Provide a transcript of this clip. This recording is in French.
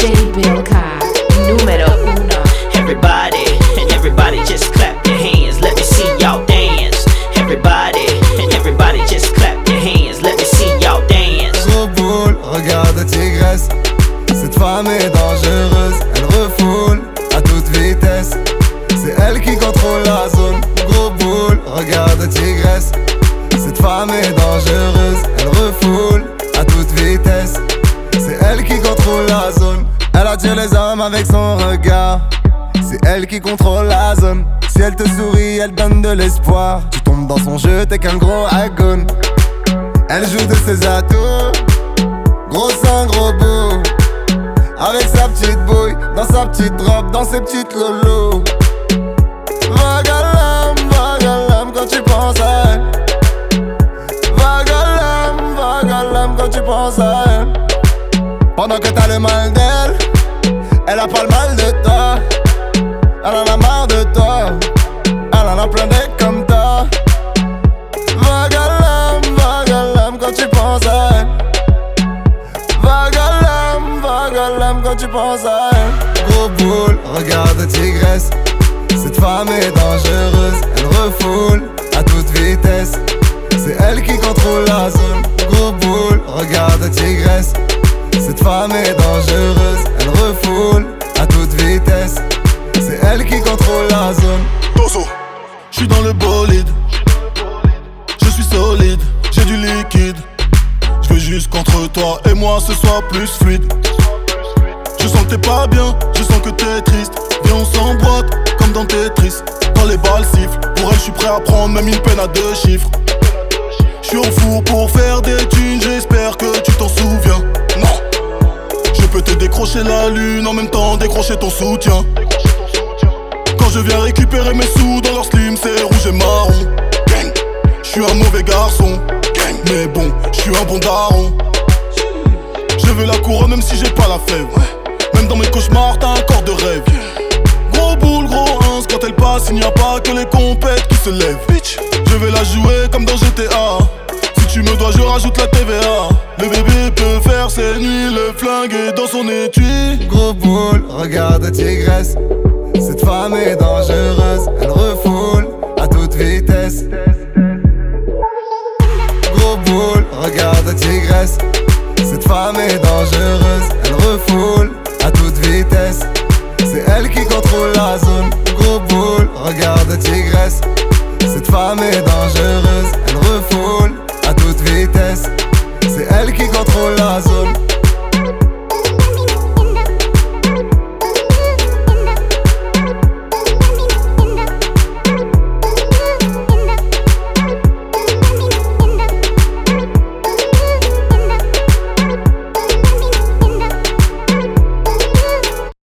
DJ Bill Kai, numero uno. Everybody. Attire les hommes avec son regard. C'est elle qui contrôle la zone. Si elle te sourit, elle donne de l'espoir. Tu tombes dans son jeu, t'es qu'un gros agon. Elle joue de ses atouts. Gros sang, gros bout. Avec sa petite bouille, dans sa petite robe, dans ses petites lolos. À l'âme quand tu penses à elle. À l'âme quand tu penses à elle. Pendant que t'as le mal d'elle, elle a pas le mal de toi. Elle en a marre de toi. Elle en a plein d'être comme toi. Vague à quand tu penses à elle. Vague à quand tu penses à elle. Gros boule, regarde tigresse. Cette femme est dangereuse, elle refoule à toute vitesse. C'est elle qui contrôle la zone. Gros boule, regarde tigresse. Cette femme est dangereuse, Je suis solide, j'ai du liquide. Je veux juste qu'entre toi et moi ce soit plus fluide. Je sens que t'es pas bien, je sens que t'es triste. Viens, on s'emboîte comme dans Tetris. Quand les balles sifflent, pour elle, je suis prêt à prendre même une peine à deux chiffres. Je suis au four pour faire des thunes, j'espère que tu t'en souviens. Non, je peux te décrocher la lune, en même temps décrocher ton soutien. Je viens récupérer mes sous dans leur slim, c'est rouge et marron. Gang, je suis un mauvais garçon. Gang, mais bon, je suis un bon daron. Je veux la couronne même si j'ai pas la fève. Même dans mes cauchemars, t'as un corps de rêve. Gros boule, gros ins, quand elle passe, il n'y a pas que les compètes qui se lèvent. Bitch, je vais la jouer comme dans GTA. Si tu me dois, je rajoute la TVA. Le bébé peut faire ses nuits, le flingue est dans son étui. Gros boule, regarde tigresse. Cette femme est dangereuse, elle refoule à toute vitesse. Gros boule, regarde tigresse. Cette femme est dangereuse, elle refoule à toute vitesse. C'est elle qui contrôle la zone. Gros boule, regarde tigresse. Cette femme est dangereuse, elle refoule à toute vitesse. C'est elle qui contrôle